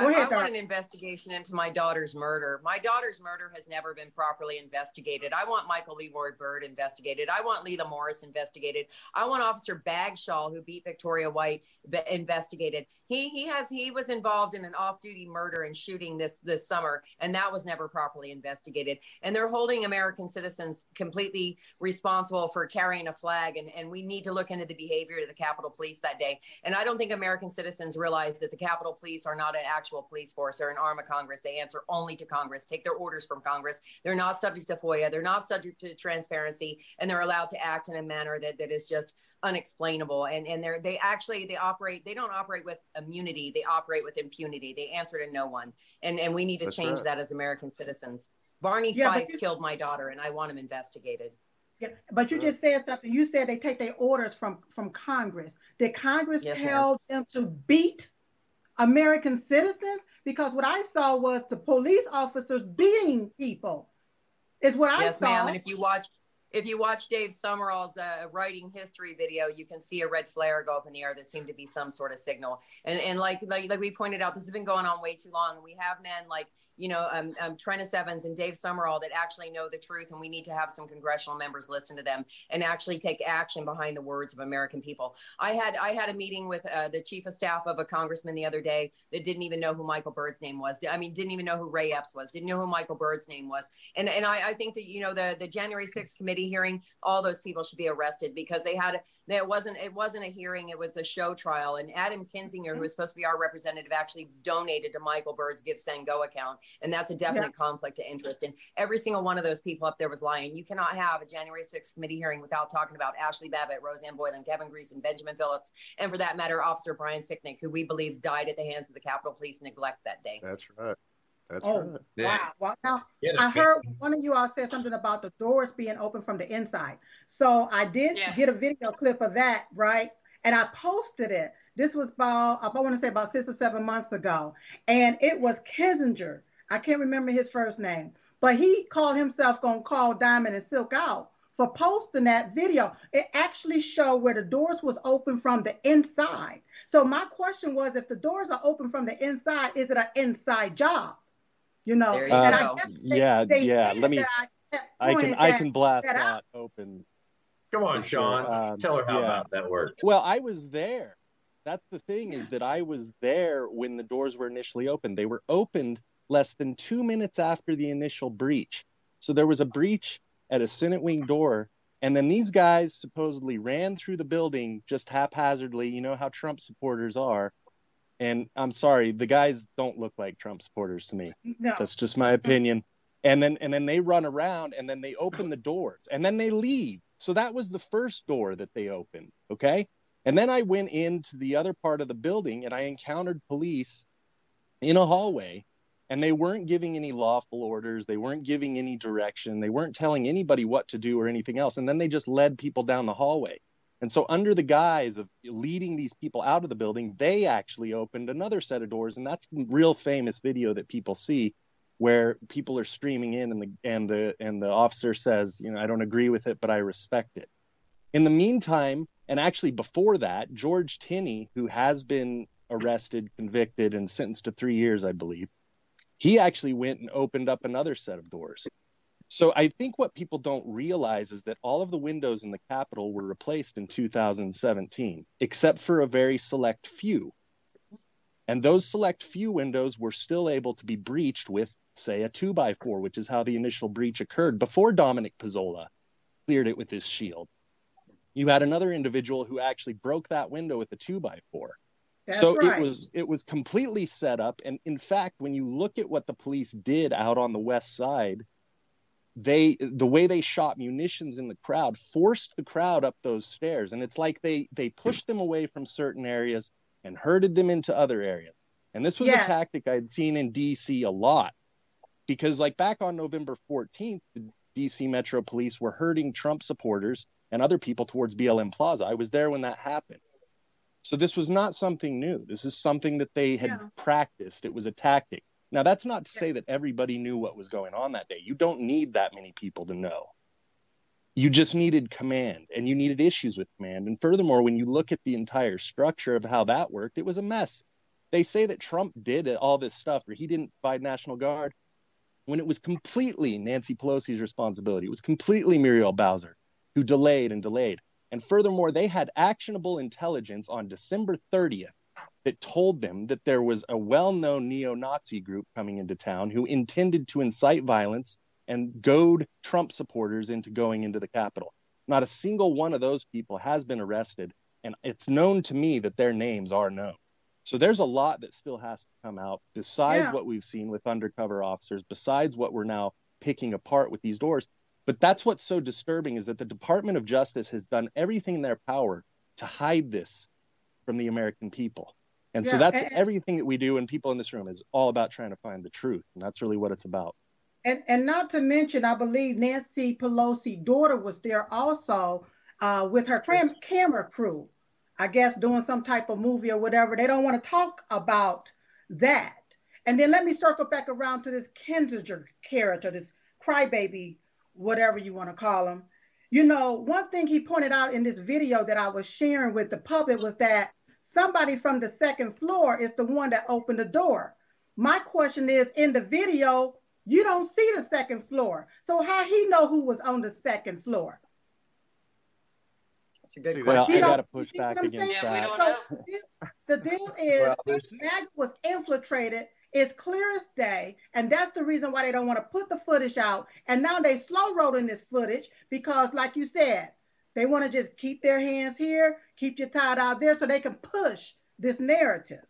S11: Go.
S6: I,
S1: ahead,
S6: I want an investigation into my daughter's murder. My daughter's murder has never been properly investigated. I want Michael Leroy Byrd investigated. I want Lila Morris investigated. I want Officer Bagshaw, who beat Victoria White, ve- investigated. He he has he was involved in an off-duty murder and shooting this this summer, and that was never properly investigated. And they're holding American citizens completely responsible for carrying a flag. And, and we need to look into the behavior of the Capitol Police that day. And I don't think American citizens realize that the Capitol Police are not an actual police force or an arm of Congress. They answer only to Congress, take their orders from Congress. They're not subject to FOIA. They're not subject to transparency, and they're allowed to act in a manner that, that is just unexplainable. And and they're they actually they operate. They don't operate with immunity. They operate with impunity. They answer to no one. And and we need to
S8: That's
S6: change
S8: right.
S6: that as American citizens. Barney
S1: Yeah,
S6: Fife killed my daughter, and I want him investigated.
S1: Yeah, but you just said something. You said they take their orders from from Congress. Did Congress
S6: Yes,
S1: tell them to beat American citizens? Because what I saw was the police officers beating people. Is what I saw.
S6: yes, ma'am. And if you watch, if you watch Dave Sumrall's uh, writing history video, you can see a red flare go up in the air that seemed to be some sort of signal. And and like like like we pointed out, this has been going on way too long. We have men like you know um, um Evans and Dave Sumrall that actually know the truth, and we need to have some congressional members listen to them and actually take action behind the words of American people. I had I had a meeting with uh, the chief of staff of a congressman the other day that didn't even know who Michael Byrd's name was. I mean, didn't even know who Ray Epps was. Didn't know who Michael Byrd's name was. And and I, I think that you know the the January 6th committee hearing, all those people should be arrested because they had it wasn't it wasn't a hearing, it was a show trial. And Adam Kinzinger, who mm-hmm. was supposed to be our representative, actually donated to Michael Byrd's Give Send Go account, and that's a definite
S1: Yeah.
S6: conflict of interest. And every single one of those people up there was lying. You cannot have a January 6th committee hearing without talking about Ashley Babbitt, Rosanne Boyland, Kevin Greeson, Benjamin Phillips, and for that matter, Officer Brian Sicknick, who we believe died at the hands of the Capitol Police neglect that day.
S8: That's right. That's
S1: Oh,
S8: right.
S1: wow. Wow. Now,
S8: Yes,
S1: I heard one of you all said something about the doors being open from the inside. So I did
S11: Yes.
S1: get a video clip of that, right? And I posted it. This was about, I want to say about six or seven months ago. And it was Kinzinger. I can't remember his first name, but he called himself going to call Diamond and Silk out for posting that video. It actually showed where the doors was open from the inside. So my question was, if the doors are open from the inside, is it an inside job? You know,
S6: There you
S1: and. I guess they,
S14: yeah,
S1: they
S14: yeah. Let me.
S1: I
S14: I can
S1: pointing
S14: I can blast
S1: that out.
S14: that open.
S15: Come on,
S14: For sure.
S15: Sean.
S14: Um,
S15: Tell her how
S14: yeah.
S15: about that worked.
S14: Well, I was there. That's the thing is that I was there when the doors were initially opened. They were opened less than two minutes after the initial breach. So there was a breach at a Senate wing door, and then these guys supposedly ran through the building just haphazardly. You know how Trump supporters are. And I'm sorry, the guys don't look like Trump supporters to me.
S1: No.
S14: That's just my opinion. And then and then they run around and then they open the doors and then they leave. So that was the first door that they opened. Okay. And then I went into the other part of the building and I encountered police in a hallway and they weren't giving any lawful orders. They weren't giving any direction. They weren't telling anybody what to do or anything else. And then they just led people down the hallway. And so, under the guise of leading these people out of the building, they actually opened another set of doors. And that's the real famous video that people see where people are streaming in and the and the and the officer says, you know, I don't agree with it, but I respect it. In the meantime, and actually before that, George Tenney, who has been arrested, convicted, and sentenced to three years, I believe, he actually went and opened up another set of doors. So I think what people don't realize is that all of the windows in the Capitol were replaced in 2017, except for a very select few. And those select few windows were still able to be breached with, say, a two by four, which is how the initial breach occurred before Dominic Pezzola cleared it with his shield. You had another individual who actually broke that window with a two by four.
S1: That's
S14: so
S1: right.
S14: it was it was completely set up. And in fact, when you look at what the police did out on the west side, they the way they shot munitions in the crowd forced the crowd up those stairs. And it's like they they pushed them away from certain areas and herded them into other areas. And this was
S1: Yeah.
S14: a tactic i'd seen in dc a lot because like back on november 14th the dc metro police were herding trump supporters and other people towards blm plaza. I was there when that happened. So this was not something new. This is something that they had
S1: Yeah.
S14: practiced. It was a tactic now, that's not to say that everybody knew what was going on that day. You don't need that many people to know. You just needed command and you needed issues with command. And furthermore, when you look at the entire structure of how that worked, it was a mess. They say that Trump did all this stuff or he didn't provide National Guard when it was completely Nancy Pelosi's responsibility. It was completely Muriel Bowser who delayed and delayed. And furthermore, they had actionable intelligence on December 30th that told them that there was a well known neo Nazi group coming into town who intended to incite violence and goad Trump supporters into going into the Capitol. Not a single one of those people has been arrested, and it's known to me that their names are known. So there's a lot that still has to come out besides
S1: Yeah.
S14: what we've seen with undercover officers, besides what we're now picking apart with these doors. But that's what's so disturbing is that the Department of Justice has done everything in their power to hide this from the American people. And so that's
S1: and-
S14: everything that we do, and people in this room is all about trying to find the truth. And that's really what it's about.
S1: And and not to mention, I believe Nancy Pelosi' daughter was there also uh, with her tram- camera crew. I guess doing some type of movie or whatever. They don't want to talk about that. And then let me circle back around to this Kinzinger character, this crybaby, whatever you want to call him. You know, one thing he pointed out in this video that I was sharing with the public was that somebody from the second floor is the one that opened the door. My question is in the video, you don't see the second floor. So how he know who was on the second floor?
S6: That's a good
S14: Well,
S6: question.
S14: I got to push back
S1: what I'm
S14: against
S1: saying?
S14: that.
S1: So the deal <laughs> is
S15: Well, there's-
S1: MAGA was infiltrated. It's clear as day, and that's the reason why they don't want to put the footage out. And now they slow rolling this footage because, like you said, they want to just keep their hands here, keep your tied out there, so they can push this narrative.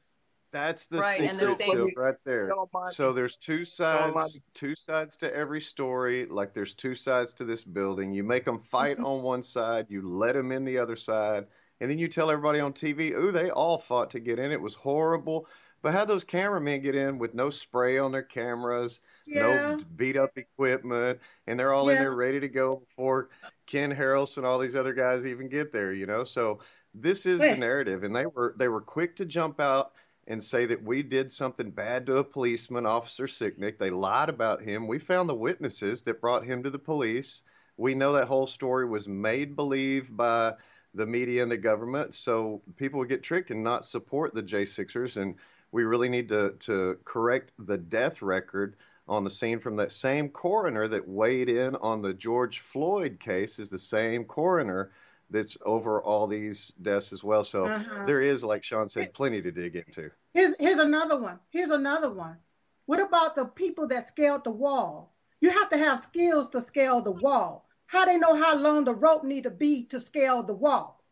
S8: That's the
S6: Right, and the same-
S8: Silk, right there. So there's two sides, two sides to every story. Like there's two sides to this building. You make them fight mm-hmm. on one side, you let them in the other side, and then you tell everybody on TV, "Ooh, they all fought to get in. It was horrible." But how those cameramen get in with no spray on their cameras,
S1: Yeah.
S8: no beat up equipment, and they're all in there ready to go before Ken Harrelson and all these other guys even get there, you know? So this is the narrative, and they were they were quick to jump out and say that we did something bad to a policeman, Officer Sicknick. They lied about him. We found the witnesses that brought him to the police. We know that whole story was made believe by the media and the government, so people would get tricked and not support the J6ers. And we really need to, to correct the death record on the scene from that same coroner that weighed in on the George Floyd case is the same coroner that's over all these deaths as well. So
S1: Uh-huh.
S8: there is, like Sean said, plenty to dig into.
S1: Here's here's another one. Here's another one. What about the people that scaled the wall? You have to have skills to scale the wall. How they know how long the rope need to be to scale the wall?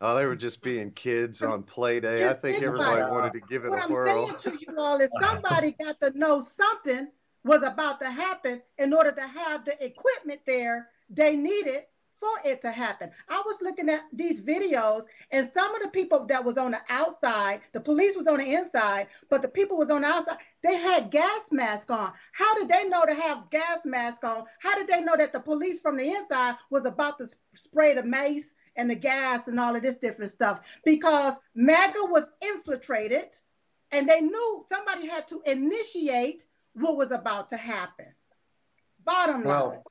S8: Oh, they were just being kids on play day. I
S1: Just
S8: think
S1: think
S8: everybody wanted to give it
S1: What
S8: a
S1: I'm
S8: whirl.
S1: saying to you all is somebody <laughs> got to know something was about to happen in order to have the equipment there they needed for it to happen. I was looking at these videos and some of the people that was on the outside, the police was on the inside, but the people was on the outside, they had gas masks on. How did they know to have gas masks on? How did they know that the police from the inside was about to spray the mace and the gas and all of this different stuff? Because MAGA was infiltrated and they knew somebody had to initiate what was about to happen. Bottom line.
S15: Well,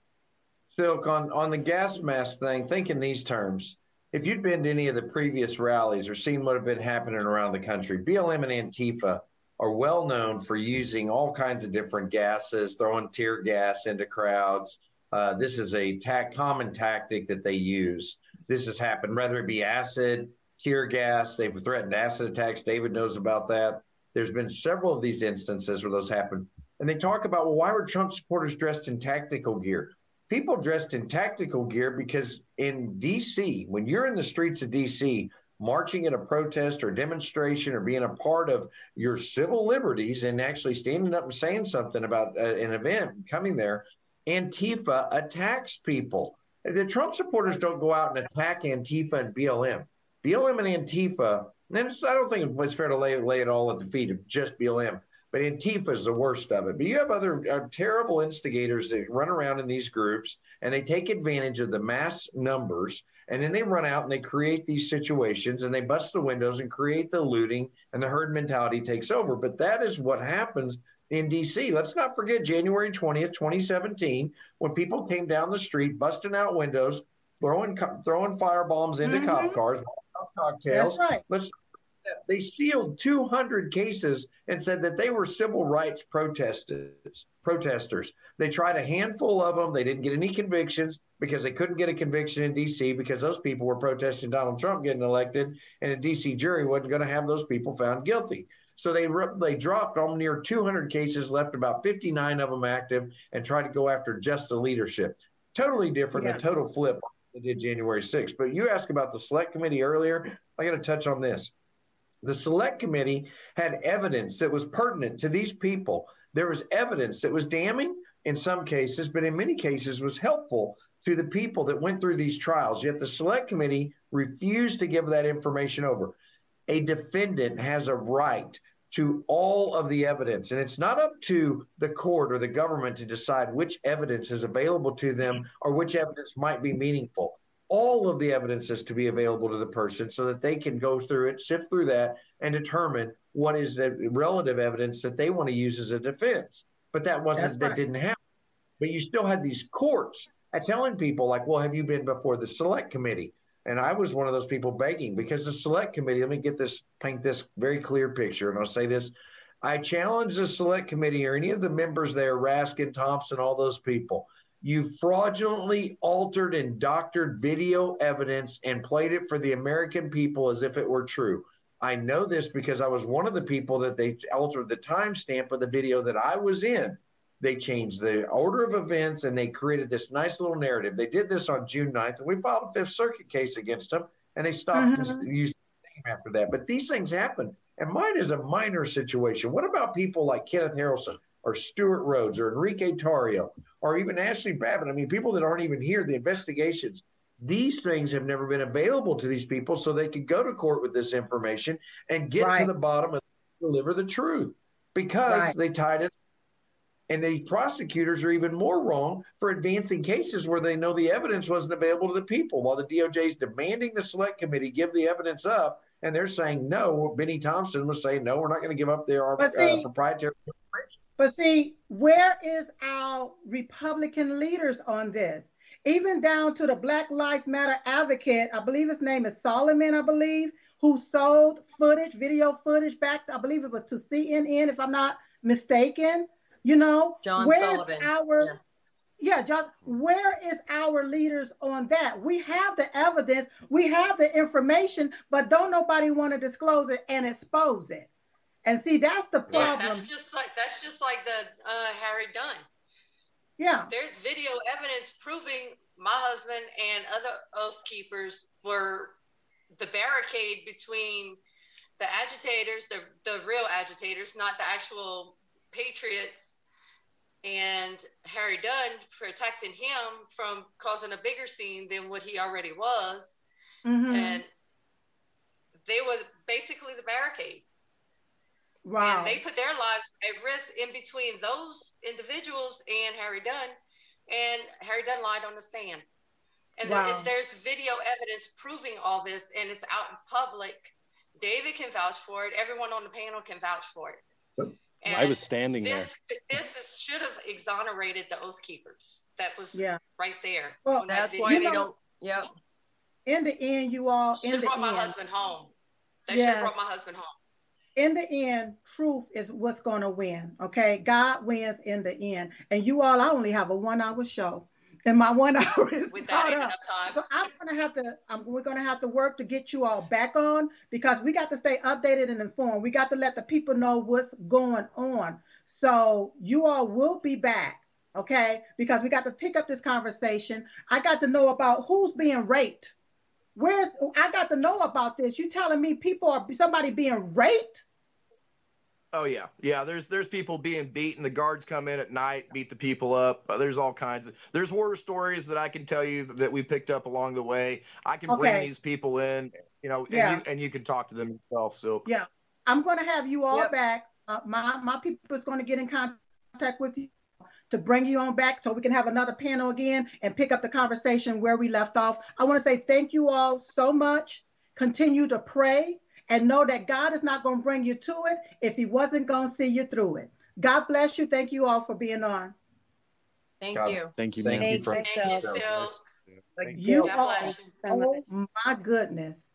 S15: Silk, on, on the gas mask thing, think in these terms. If you'd been to any of the previous rallies or seen what had been happening around the country, BLM and Antifa are well known for using all kinds of different gases, throwing tear gas into crowds. Uh, this is a ta- common tactic that they use. This has happened, whether it be acid, tear gas. They've threatened acid attacks. David knows about that. There's been several of these instances where those happen. And they talk about, well, why were Trump supporters dressed in tactical gear? People dressed in tactical gear because in DC, when you're in the streets of DC, marching in a protest or demonstration or being a part of your civil liberties and actually standing up and saying something about uh, an event coming there, Antifa attacks people. The Trump supporters don't go out and attack Antifa and BLM. BLM and Antifa, and I don't think it's fair to lay, lay it all at the feet of just BLM, but Antifa is the worst of it. But you have other uh, terrible instigators that run around in these groups and they take advantage of the mass numbers and then they run out and they create these situations and they bust the windows and create the looting and the herd mentality takes over. But that is what happens in DC. Let's not forget January 20th, 2017, when people came down the street, busting out windows, throwing throwing firebombs into
S1: Mhm.
S15: cop cars, cocktails.
S1: That's right.
S15: Let's they sealed 200 cases and said that they were civil rights protesters. Protesters. They tried a handful of them. They didn't get any convictions because they couldn't get a conviction in D.C. because those people were protesting Donald Trump getting elected, and a D.C. jury wasn't going to have those people found guilty. So they they dropped on near 200 cases, left about 59 of them active, and tried to go after just the leadership. Totally different,
S1: Yeah.
S15: a total flip they did January 6th. But you asked about the select committee earlier. I got to touch on this. The select committee had evidence that was pertinent to these people. There was evidence that was damning in some cases, but in many cases was helpful to the people that went through these trials. Yet the select committee refused to give that information over. A defendant has a right to all of the evidence. And it's not up to the court or the government to decide which evidence is available to them or which evidence might be meaningful. All of the evidence is to be available to the person so that they can go through it, sift through that, and determine what is the relative evidence that they want to use as a defense. But that wasn't
S1: That's
S15: that
S1: right.
S15: didn't happen. But you still had these courts telling people like, well, have you been before the select committee? And I was one of those people begging because the select committee, let me get this, paint this very clear picture. And I'll say this I challenge the select committee or any of the members there, Raskin, Thompson, all those people. You fraudulently altered and doctored video evidence and played it for the American people as if it were true. I know this because I was one of the people that they altered the timestamp of the video that I was in. They changed the order of events and they created this nice little narrative. They did this on June 9th, and we filed a Fifth Circuit case against them, and they stopped
S1: Mhm.
S15: using the name after that. But these things happen, and mine is a minor situation. What about people like Kenneth Harrelson or Stewart Rhodes or Enrique Tarrio or even Ashley Babbitt? I mean, people that aren't even here, the investigations. These things have never been available to these people so they could go to court with this information and get to the bottom and deliver the truth because
S1: Right.
S15: they tied it and the prosecutors are even more wrong for advancing cases where they know the evidence wasn't available to the people, while the DOJ is demanding the select committee give the evidence up, and they're saying no. Bennie Thompson was saying no, we're not going to give up their uh,
S1: see-
S15: proprietary.
S1: But see, where is our Republican leaders on this? Even down to the Black Lives Matter advocate, I believe his name is Solomon, I believe, who sold footage, video footage back, I believe it was to CNN, if I'm not mistaken. You know,
S6: John
S1: where's
S6: Sullivan.
S1: our yeah, John, where is our leaders on that? We have the evidence, we have the information, but don't nobody want to disclose it and expose it. And see, that's the
S11: Yeah,
S1: problem.
S11: that's just like that's just like the uh, Harry Dunn.
S1: Yeah.
S11: There's video evidence proving my husband and other oath keepers were the barricade between the agitators, the the real agitators, not the actual patriots, and Harry Dunn protecting him from causing a bigger scene than what he already was.
S1: Mhm.
S11: And they were basically the barricade.
S1: Wow.
S11: And they put their lives at risk in between those individuals and Harry Dunn. And Harry Dunn lied on the stand. And
S1: Wow.
S11: there's, there's video evidence proving all this, and it's out in public. David can vouch for it. Everyone on the panel can vouch for it. And
S14: I was standing there.
S11: this, This is, should have exonerated the oath keepers. That was
S1: Yeah.
S11: right there.
S1: Well,
S11: on that
S6: That's
S11: video.
S6: why they don't. Yep.
S1: in the end, you all,
S11: Should
S1: in
S11: have
S1: the
S11: brought my
S1: end,
S11: husband home. They should have brought my husband home.
S1: In the end, truth is what's going to win. Okay, God wins in the end. And you all, I only have a one-hour show, and my one <laughs> hour is
S11: Without
S1: caught up.
S11: enough time.
S1: So I'm gonna have to. I'm, we're gonna have to work to get you all back on because we got to stay updated and informed. We got to let the people know what's going on. So you all will be back, okay? Because we got to pick up this conversation. I got to know about who's being raped. Where's I got to know about this? You telling me people are somebody being raped?
S13: Oh yeah, yeah. There's there's people being beaten. The guards come in at night, beat the people up. Uh, there's all kinds of there's horror stories that I can tell you that we picked up along the way. I can bring these people in, you know,
S1: Yeah.
S13: and you and you can talk to them yourself. So
S1: Yeah, I'm going to have you all
S6: Yep.
S1: back. Uh, my my people is going to get in contact with you to bring you on back so we can have another panel again and pick up the conversation where we left off. I want to say thank you all so much. Continue to pray and know that God is not going to bring you to it if He wasn't going to see you through it. God bless you. Thank you all for being on.
S6: Thank
S17: God-
S6: you.
S14: Thank you,
S17: Thank
S14: man.
S17: you
S12: Thank
S11: Thank you,
S12: so-
S11: Sil.
S8: Thank
S1: You
S11: God
S1: all,
S11: bless you.
S12: so
S1: oh my goodness,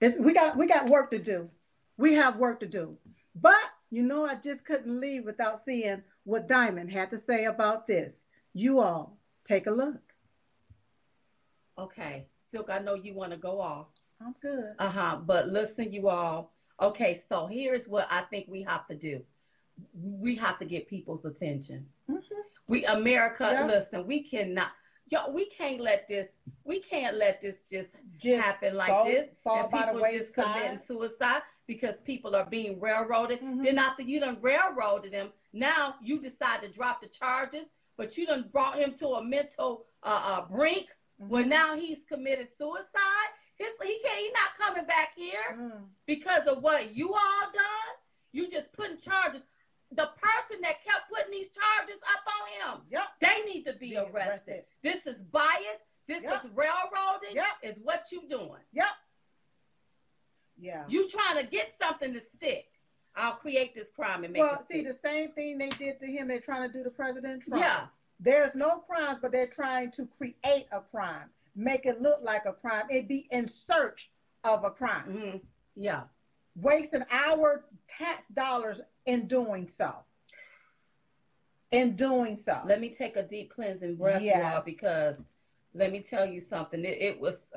S1: it's, we got we got work to do. We have work to do. But you know, I just couldn't leave without seeing what Diamond had to say about this. You all take a look.
S16: Okay, Silk, I know you want to go off.
S1: I'm good.
S16: Uh huh. But listen, you all. Okay, so here's what I think we have to do. We have to get people's attention. We America,
S1: Yeah.
S16: listen. We cannot. Yo, we can't let this. We can't let this just,
S1: Just
S16: happen like
S1: fall-
S16: this.
S1: fall
S16: and
S1: by the
S16: people just committing suicide because people are being railroaded.
S1: Mhm.
S16: Then after you done railroaded him, now you decide to drop the charges, but you done brought him to a mental uh, uh, brink.
S1: Mm-hmm.
S16: When now he's committed suicide, his, he can't. He's not coming back here
S1: Mm.
S16: because of what you all done. You just putting charges. The person that kept putting these charges up on him,
S1: yep.
S16: they need to be,
S1: Be
S16: arrested.
S1: arrested.
S16: This is bias. This
S1: Yep.
S16: is railroading.
S1: Yep.
S16: Is what you doing.
S1: Yep. Yeah.
S16: You trying to get something to stick. I'll create this crime and make it
S1: well,
S16: see,
S1: the same thing they did to him, they're trying to do to President Trump.
S16: Yeah.
S1: There's no crimes, but they're trying to create a crime, make it look like a crime, it be in search of a crime.
S16: Mm-hmm. Yeah.
S1: Wasting our tax dollars in doing so. In doing so.
S16: Let me take a deep cleansing breath,
S1: Yes.
S16: y'all, because let me tell you something. It, it was.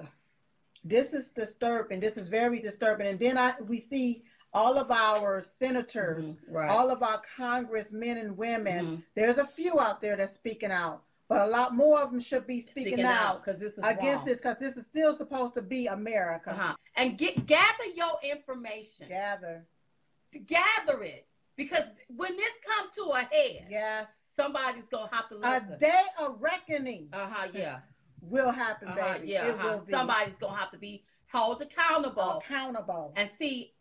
S1: This is disturbing. This is very disturbing. And then I we see all of our senators,
S16: Mhm, right.
S1: all of our congressmen and women.
S16: Mhm.
S1: There's a few out there that's speaking out, but a lot more of them should be speaking,
S16: Speaking out,
S1: out
S16: 'cause this is
S1: against
S16: wrong.
S1: this because this is still supposed to be America.
S16: Uh-huh. And get gather your information.
S1: Gather.
S16: Gather it. Because when this come to a head,
S1: yes,
S16: somebody's gonna have to listen.
S1: A day of reckoning.
S16: Uh huh. Yeah.
S1: Will happen,
S16: Uh-huh,
S1: baby.
S16: yeah. uh-huh. Somebody's gonna have to be held accountable.
S1: accountable.
S16: And see,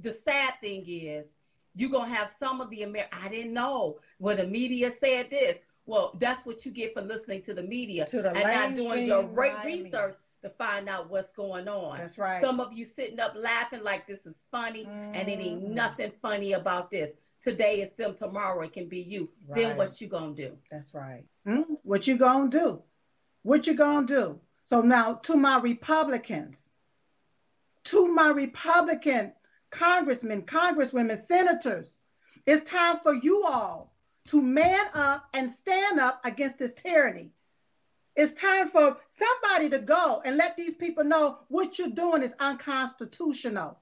S16: the sad thing is, you're gonna have some of the Amer. I didn't know. Well, the media said this. Well, that's what you get for listening to the media
S1: To the
S16: and not doing your great research to find out what's going on.
S1: That's right.
S16: Some of you sitting up laughing like this is funny, and it ain't
S1: Mhm.
S16: nothing funny about this. Today is them, tomorrow it can be you. Then what you gonna do?
S1: That's right. Hmm? What you gonna do? What you gonna do? So now to my Republicans, to my Republican congressmen, congresswomen, senators, it's time for you all to man up and stand up against this tyranny. It's time for somebody to go and let these people know what you're doing is unconstitutional.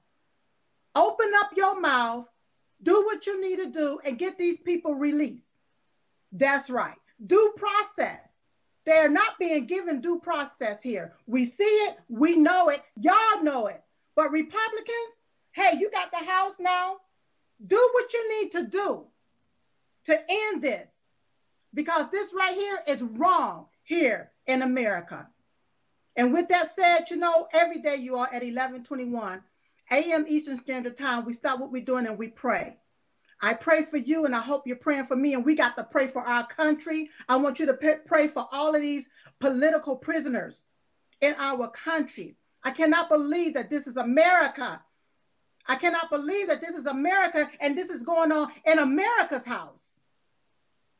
S1: Open up your mouth, do what you need to do, and get these people released. That's right. Due process. They're not being given due process here. We see it, we know it, y'all know it. But Republicans, hey, you got the House now. Do what you need to do to end this. Because this right here is wrong here in America. And with that said, you know, every day you are at 1121 a.m. Eastern Standard Time, we stop what we're doing and we pray. I pray for you and I hope you're praying for me. And we got to pray for our country. I want you to pray for all of these political prisoners in our country. I cannot believe that this is America. I cannot believe that this is America and this is going on in America's house.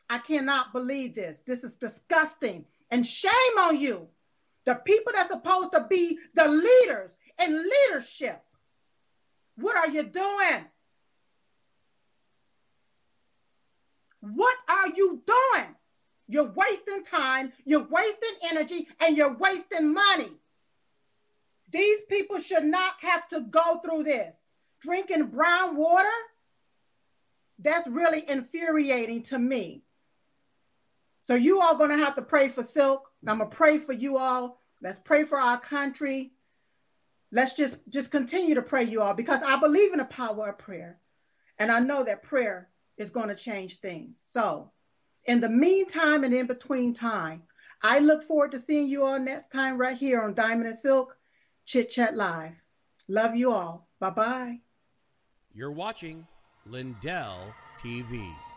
S1: I cannot believe this. This is disgusting. And shame on you. The people that's supposed to be the leaders in leadership. What are you doing? What are you doing? You're wasting time, you're wasting energy, and you're wasting money. These people should not have to go through this. Drinking brown water, that's really infuriating to me. So you all going to have to pray for Silk. I'm going to pray for you all. Let's pray for our country. Let's just just continue to pray you all because I believe in the power of prayer. And I know that prayer is going to change things. So, in the meantime and in between time, I look forward to seeing you all next time right here on Diamond and Silk Chit Chat Live. Love you all. Bye bye.
S18: You're watching Lindell TV.